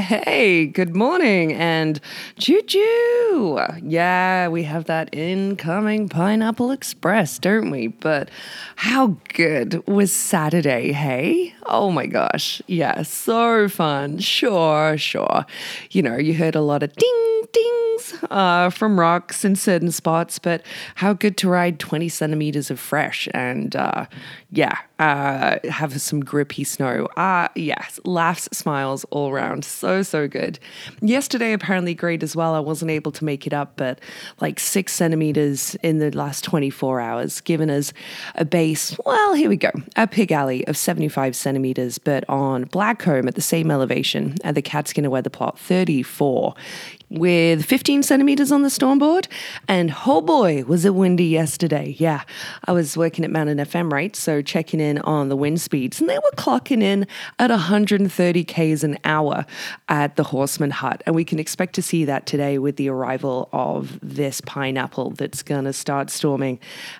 Hey, good morning and choo choo. Yeah, we have that incoming Pineapple Express, don't we? But how good was Saturday, hey? Oh my gosh. Yeah, so fun. Sure, sure. You know, you heard a lot of ding, dings uh, from rocks in certain spots, but how good to ride 20 centimeters of fresh and, uh, yeah, uh, have some grippy snow. Uh, yes, laughs, smiles all around. So, so good. Yesterday, apparently great as well. I wasn't able to make it up, but like six centimeters in the last 24 hours, giving us a base. Well, here we go. A pig alley of 75 centimeters, but on Blackcomb at the same elevation at the Catskinner weather plot, 34 with 15 centimeters on the storm board. And oh boy, was it windy yesterday. Yeah, I was working at Mountain FM, right? So checking in on the wind speeds, and they were clocking in at 130 Ks an hour at the Horstman Hut. And we can expect to see that today with the arrival of this pineapple that's going to start storming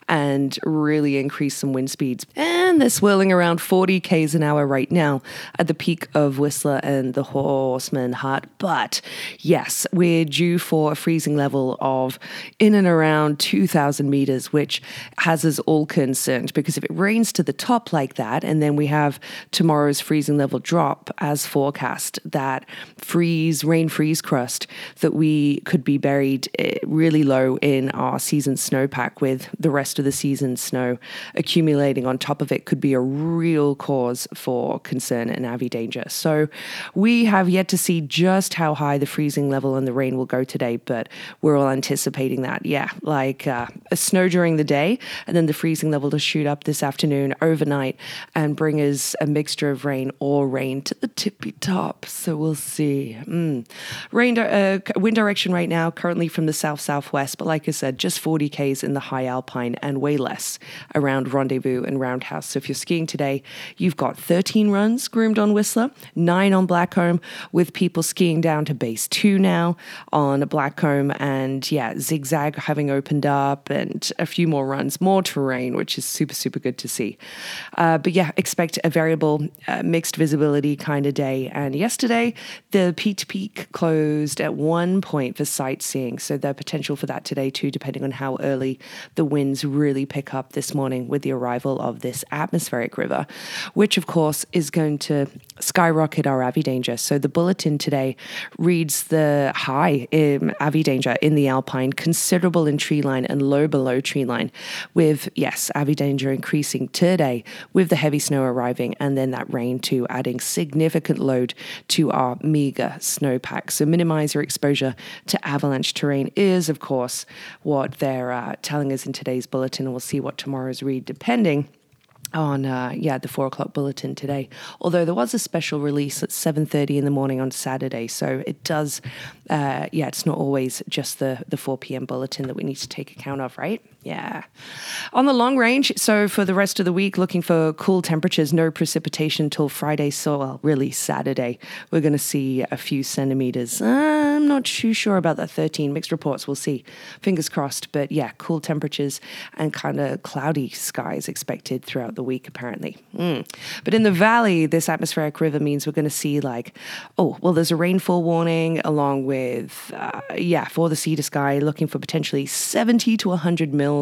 and really increase some wind speeds. And they're swirling around 40 Ks an hour right now at the peak of Whistler and the Horstman Hut. But yes, we're due for a freezing level of in and around 2,000 meters, which has us all concerned because if it rains to the top like that, and then we have tomorrow's freezing level drop as forecast, that freeze, rain freeze crust, that we could be buried eh, really low in our season snowpack with the rest of the season snow accumulating on top of it could be a real cause for concern and avi danger. So we have yet to see just how high the freezing level and the rain will go today, but we're all anticipating that. Yeah, like uh, a snow during the day and then the freezing level to shoot up this afternoon overnight and bring us a mixture of rain or rain to the tippy top. So we'll see. Mm. Rain, uh, wind direction right now, currently from the south southwest, but like I said, just 40 k's in the high alpine and way less around Rendezvous and Roundhouse. So if you're skiing today, you've got 13 runs groomed on Whistler, nine on Blackcomb, with people skiing down to base two now on Blackcomb, and yeah, Zigzag having opened up, and a few more runs, more terrain, which is super super good to see. Uh, but yeah, expect a variable, uh, mixed visibility kind of day. And yesterday, the peak to peak closed at one point for sightseeing, so the potential for that today too, depending on how early the winds really pick up this morning with the arrival of this atmospheric river, which of course is going to skyrocket our avi danger. So the bulletin today reads the high in danger in the alpine, considerable in tree line and low below tree line, with yes, avi danger increasing today with the heavy snow arriving and then that rain too adding significant load to our meager snowpack. So minimize your exposure to avalanche terrain is of course what they're uh, telling us in today's bulletin, and we'll see what tomorrow's read depending on uh, yeah the four o'clock bulletin today. Although there was a special release at seven thirty in the morning on Saturday, so it does uh, yeah it's not always just the the four p.m. bulletin that we need to take account of, right? Yeah. On the long range, so for the rest of the week, looking for cool temperatures, no precipitation till Friday, so well, really Saturday. We're going to see a few centimeters. I'm not too sure about that 13. Mixed reports, we'll see. Fingers crossed. But yeah, cool temperatures and kind of cloudy skies expected throughout the week, apparently. Mm. But in the valley, this atmospheric river means we're going to see, like, oh, well, there's a rainfall warning along with, uh, yeah, for the to sky, looking for potentially 70 to 100 mil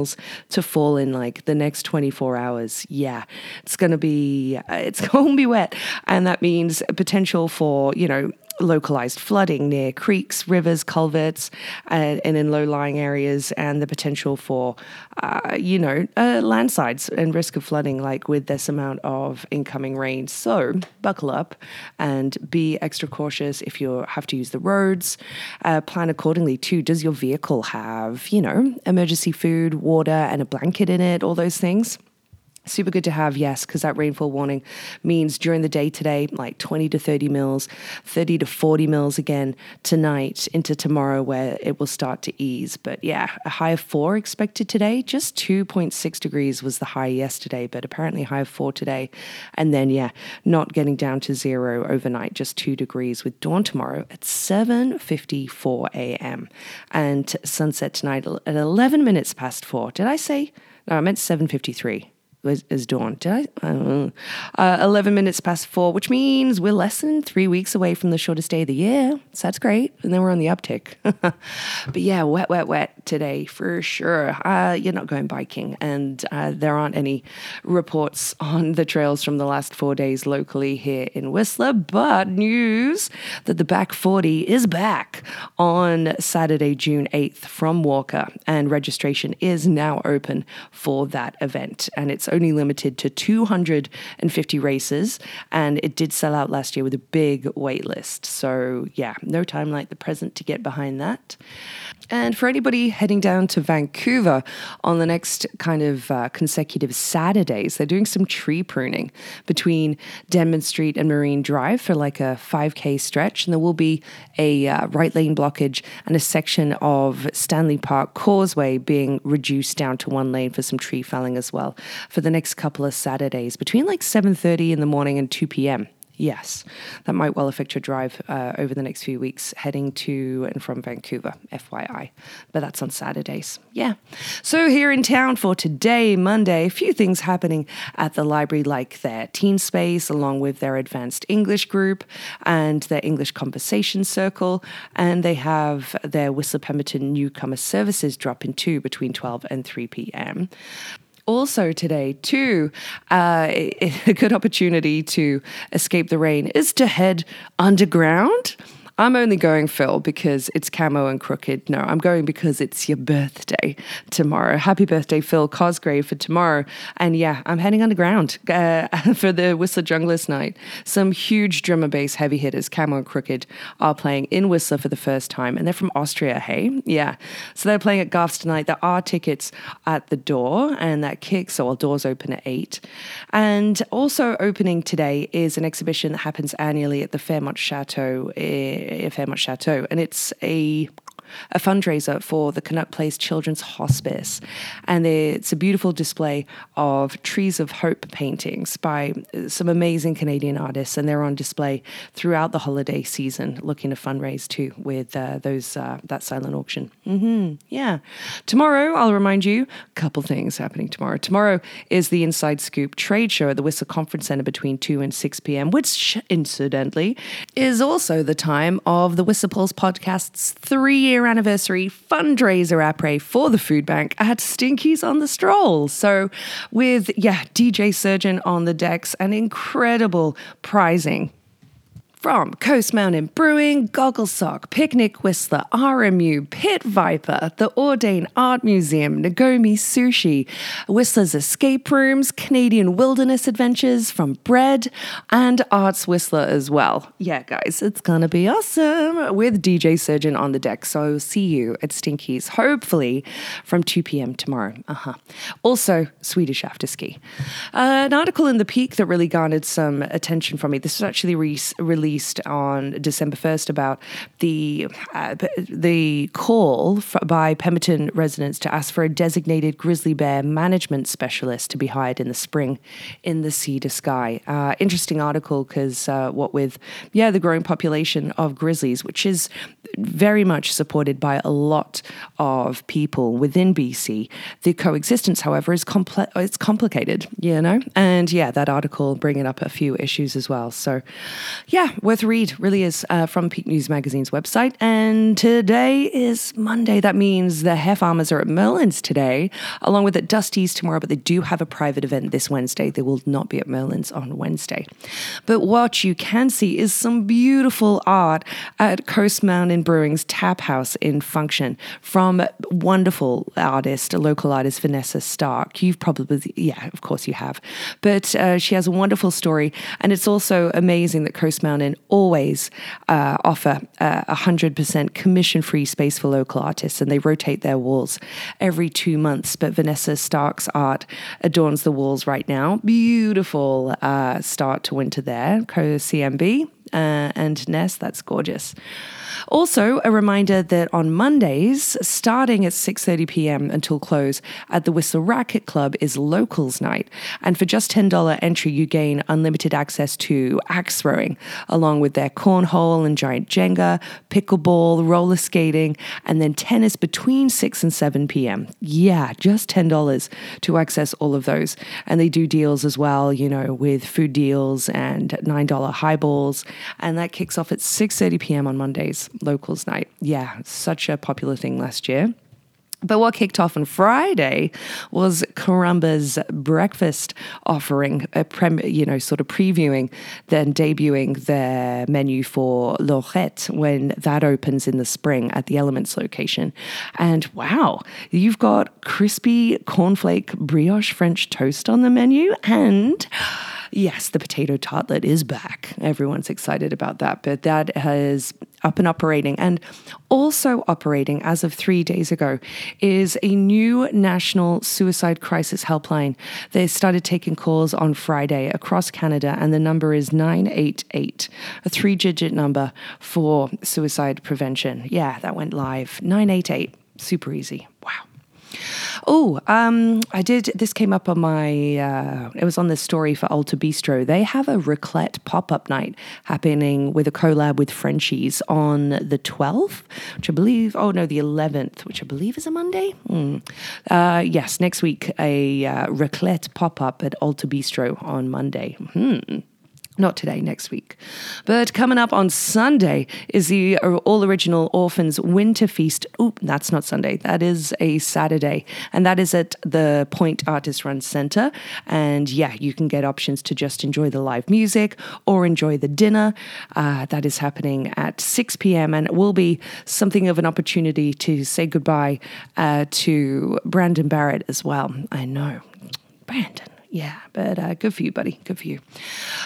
to fall in like the next 24 hours. Yeah, it's going to be, uh, it's going to be wet. And that means potential for, you know, localized flooding near creeks, rivers, culverts, uh, and in low lying areas, and the potential for, uh, you know, uh, landslides and risk of flooding, like with this amount of incoming rain. So buckle up and be extra cautious if you have to use the roads. Uh, plan accordingly too. Does your vehicle have, you know, emergency food, water, and a blanket in it? All those things Super good to have, yes, because that rainfall warning means during the day today, like 20 to 30 mils, 30 to 40 mils again tonight into tomorrow, where it will start to ease. But yeah, a high of four expected today. Just 2.6 degrees was the high yesterday, but apparently high of four today. And then, yeah, not getting down to zero overnight, just two degrees with dawn tomorrow at 7.54 a.m. And sunset tonight at 11 minutes past four. Did I say? No, I meant 7.53 is, dawn. Did I? I. Uh, 11 minutes past four, which means we're less than three weeks away from the shortest day of the year. So that's great. And then we're on the uptick. but yeah, wet, wet, wet today for sure. Uh, you're not going biking, and uh, there aren't any reports on the trails from the last four days locally here in Whistler. But news that the back 40 is back on Saturday, June 8th from Walker, and registration is now open for that event. And it's only limited to 250 races, and it did sell out last year with a big wait list. So, yeah, no time like the present to get behind that. And for anybody heading down to Vancouver on the next kind of uh, consecutive Saturdays, they're doing some tree pruning between Denman Street and Marine Drive for like a 5K stretch. And there will be a uh, right lane blockage and a section of Stanley Park Causeway being reduced down to one lane for some tree felling as well for the next couple of Saturdays between like 7:30 in the morning and 2 p.m. Yes, that might well affect your drive uh, over the next few weeks heading to and from Vancouver, FYI. But that's on Saturdays. Yeah. So, here in town for today, Monday, a few things happening at the library, like their teen space, along with their advanced English group and their English conversation circle. And they have their Whistler Pemberton newcomer services drop in too between 12 and 3 p.m also today too uh, a good opportunity to escape the rain is to head underground I'm only going, Phil, because it's Camo and Krooked. No, I'm going because it's your birthday tomorrow. Happy birthday, Phil Cosgrave, for tomorrow. And yeah, I'm heading underground uh, for the Whistler Junglist night. Some huge drum and bass heavy hitters, Camo and Krooked, are playing in Whistler for the first time. And they're from Austria, hey? Yeah. So they're playing at Garf's tonight. There are tickets at the door, and that kicks, so all doors open at 8. And also opening today is an exhibition that happens annually at the Fairmont Chateau. Eh, Fairmont Chateau, and it's a a fundraiser for the Canuck Place Children's Hospice. And it's a beautiful display of Trees of Hope paintings by some amazing Canadian artists. And they're on display throughout the holiday season, looking to fundraise too with uh, those uh, that silent auction. Mm-hmm. Yeah. Tomorrow, I'll remind you a couple things happening tomorrow. Tomorrow is the Inside Scoop trade show at the Whistler Conference Center between 2 and 6 p.m., which incidentally is also the time of the Whistler Pulse podcast's three year year anniversary fundraiser après for the food bank at Stinkies on the Stroll. So, with, yeah, DJ Surgeon on the decks, an incredible prizing from Coast Mountain Brewing, Sock, Picnic Whistler, RMU, Pit Viper, the Audain Art Museum, Nagomi Sushi, Whistler's Escape Rooms, Canadian Wilderness Adventures from Bread, and Arts Whistler as well. Yeah, guys, it's gonna be awesome with DJ Surgeon on the deck. So see you at Stinky's, hopefully from 2 p.m. tomorrow. Uh-huh. Also, Swedish after ski. Uh, an article in The Pique that really garnered some attention from me. This was actually re- released released on December 1st about the uh, the call for, by Pemberton residents to ask for a designated grizzly bear management specialist to be hired in the spring in the to Sky. Uh, interesting article because uh, what with yeah the growing population of grizzlies, which is very much supported by a lot of people within BC. The coexistence, however, is complex. It's complicated, you know. And yeah, that article bringing up a few issues as well. So yeah, worth a read, really is, uh, from Pique Newsmagazine's website. And today is Monday. That means the hair farmers are at Merlin's today, along with at Dusty's tomorrow, but they do have a private event this Wednesday. They will not be at Merlin's on Wednesday. But what you can see is some beautiful art at Coast Mountain Brewing's Tap House in Function from wonderful artist, a local artist Vanessa Stark. You've probably, yeah, of course you have. But uh, she has a wonderful story, and it's also amazing that Coast Mountain Always uh, offer uh, 100% commission free space for local artists, and they rotate their walls every two months. But Vanessa Stark's art adorns the walls right now. Beautiful uh, start to winter there. Co CMB uh, and Ness, that's gorgeous. Also, a reminder that on Mondays, starting at 6:30 p.m. until close at the Whistler Racket Club is Locals Night, and for just $10 entry, you gain unlimited access to axe throwing, along with their cornhole and giant Jenga, pickleball, roller skating, and then tennis between 6 and 7 p.m. Yeah, just $10 to access all of those, and they do deals as well, you know, with food deals and $9 highballs, and that kicks off at 6:30 p.m. on Mondays locals night. Yeah, such a popular thing last year. But what kicked off on Friday was Caramba's breakfast offering, a prem, you know, sort of previewing, then debuting their menu for Lorette when that opens in the spring at the Elements location. And wow, you've got crispy cornflake brioche French toast on the menu and yes, the potato tartlet is back. Everyone's excited about that, but that has up and operating. And also operating as of three days ago is a new national suicide crisis helpline. They started taking calls on Friday across Canada, and the number is 988, a three digit number for suicide prevention. Yeah, that went live. 988. Super easy. Wow. Oh, um, I did. This came up on my. Uh, it was on the story for Alta Bistro. They have a raclette pop up night happening with a collab with Frenchies on the twelfth, which I believe. Oh no, the eleventh, which I believe is a Monday. Mm. Uh, yes, next week a uh, raclette pop up at Alta Bistro on Monday. Hmm. Not today, next week. But coming up on Sunday is the all original Orphans Winter Feast. Oh, that's not Sunday. That is a Saturday. And that is at the Point Artist Run Center. And yeah, you can get options to just enjoy the live music or enjoy the dinner. Uh, that is happening at 6 p.m. And it will be something of an opportunity to say goodbye uh, to Brandon Barrett as well. I know. Brandon. Yeah, but uh, good for you, buddy. Good for you.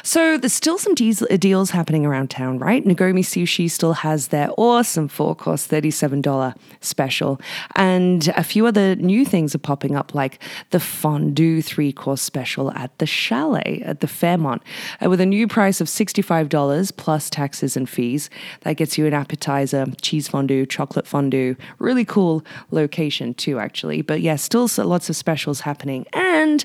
So there's still some uh, deals happening around town, right? Nagomi Sushi still has their awesome four course $37 special. And a few other new things are popping up, like the fondue three course special at the Chalet at the Fairmont, uh, with a new price of $65 plus taxes and fees. That gets you an appetizer, cheese fondue, chocolate fondue. Really cool location, too, actually. But yeah, still lots of specials happening. And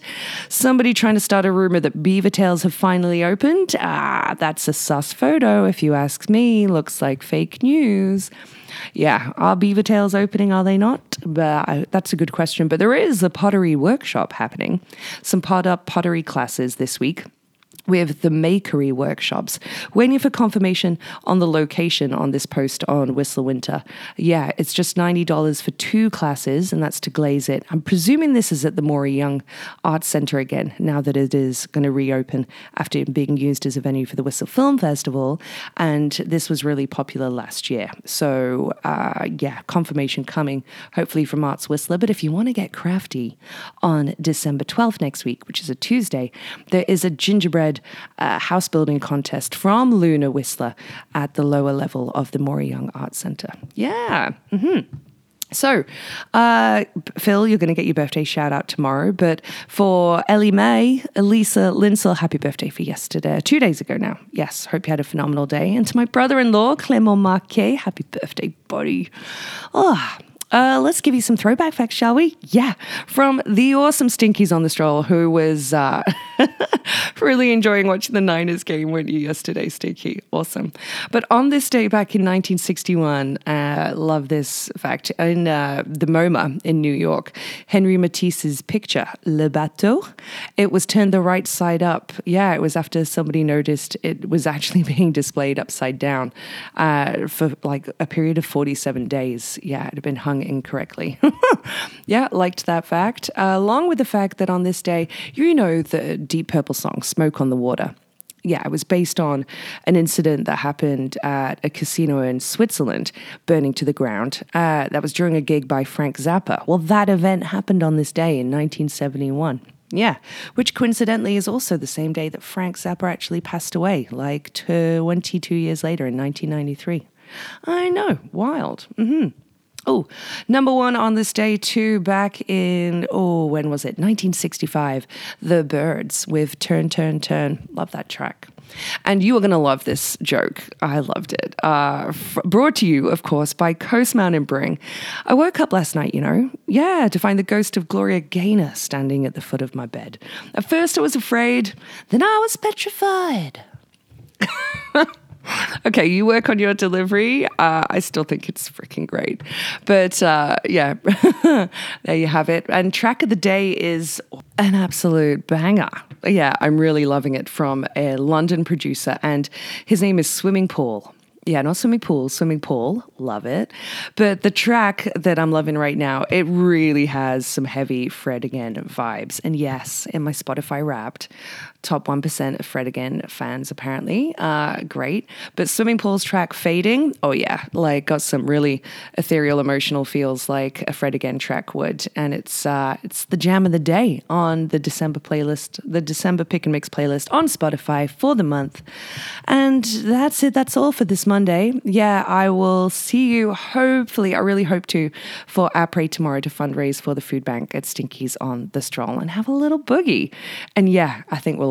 some somebody trying to start a rumor that beaver tails have finally opened? Ah, that's a sus photo, if you ask me. Looks like fake news. Yeah, are beaver tails opening? Are they not? But I, that's a good question. But there is a pottery workshop happening. Some pot up pottery classes this week with the makery workshops. Waiting for confirmation on the location on this post on Whistler Winter. Yeah, it's just $90 for two classes, and that's to glaze it. I'm presuming this is at the Maury Young Arts Centre again, now that it is going to reopen after being used as a venue for the Whistler Film Festival. And this was really popular last year. So, uh, yeah, confirmation coming, hopefully from Arts Whistler. But if you want to get crafty on December 12th next week, which is a Tuesday, there is a gingerbread uh, house building contest from Luna Whistler at the lower level of the Maury Young Arts Centre. Yeah. Mm-hmm. So, uh, Phil, you're going to get your birthday shout out tomorrow. But for Ellie Mae, Elisa Linsell, happy birthday for yesterday, two days ago now. Yes, hope you had a phenomenal day. And to my brother in law, Clement Marquet, happy birthday, buddy. Oh, uh, let's give you some throwback facts, shall we? Yeah, from the awesome Stinkies on the Stroll, who was uh, really enjoying watching the Niners game, weren't you, yesterday, Stinky? Awesome. But on this day back in 1961, uh, love this fact, in uh, the MoMA in New York, Henry Matisse's picture, Le Bateau, it was turned the right side up. Yeah, it was after somebody noticed it was actually being displayed upside down uh, for like a period of 47 days. Yeah, it had been hung incorrectly. yeah, liked that fact. Uh, along with the fact that on this day, you know the Deep Purple song, Smoke on the Water yeah, it was based on an incident that happened at a casino in Switzerland, burning to the ground. Uh, that was during a gig by Frank Zappa. Well, that event happened on this day in 1971. Yeah, which coincidentally is also the same day that Frank Zappa actually passed away, like 22 years later in 1993. I know, wild. Mm-hmm. Oh, number one on this day too, back in, oh, when was it? 1965. The Byrds with Turn, Turn, Turn. Love that track. And you are going to love this joke. I loved it. Uh, f- brought to you, of course, by Coast Mountain Brewing. I woke up last night, you know, yeah, to find the ghost of Gloria Gaynor standing at the foot of my bed. At first I was afraid, then I was petrified. okay, you work on your delivery. Uh, I still think it's freaking great. But uh, yeah, there you have it. And track of the day is an absolute banger. Yeah, I'm really loving it from a London producer, and his name is Swimming Pool. Yeah, not swimming pool, swimming pool. Love it. But the track that I'm loving right now, it really has some heavy Fred again vibes. And yes, in my Spotify wrapped, top 1% of Fred again fans apparently. Uh, great. But Swimming Pool's track Fading, oh yeah, like got some really ethereal emotional feels like a Fred again track would. And it's uh, it's the jam of the day on the December playlist, the December pick and mix playlist on Spotify for the month. And that's it. That's all for this Monday. Yeah, I will see you hopefully, I really hope to, for pray tomorrow to fundraise for the food bank at Stinkies on the stroll and have a little boogie. And yeah, I think we'll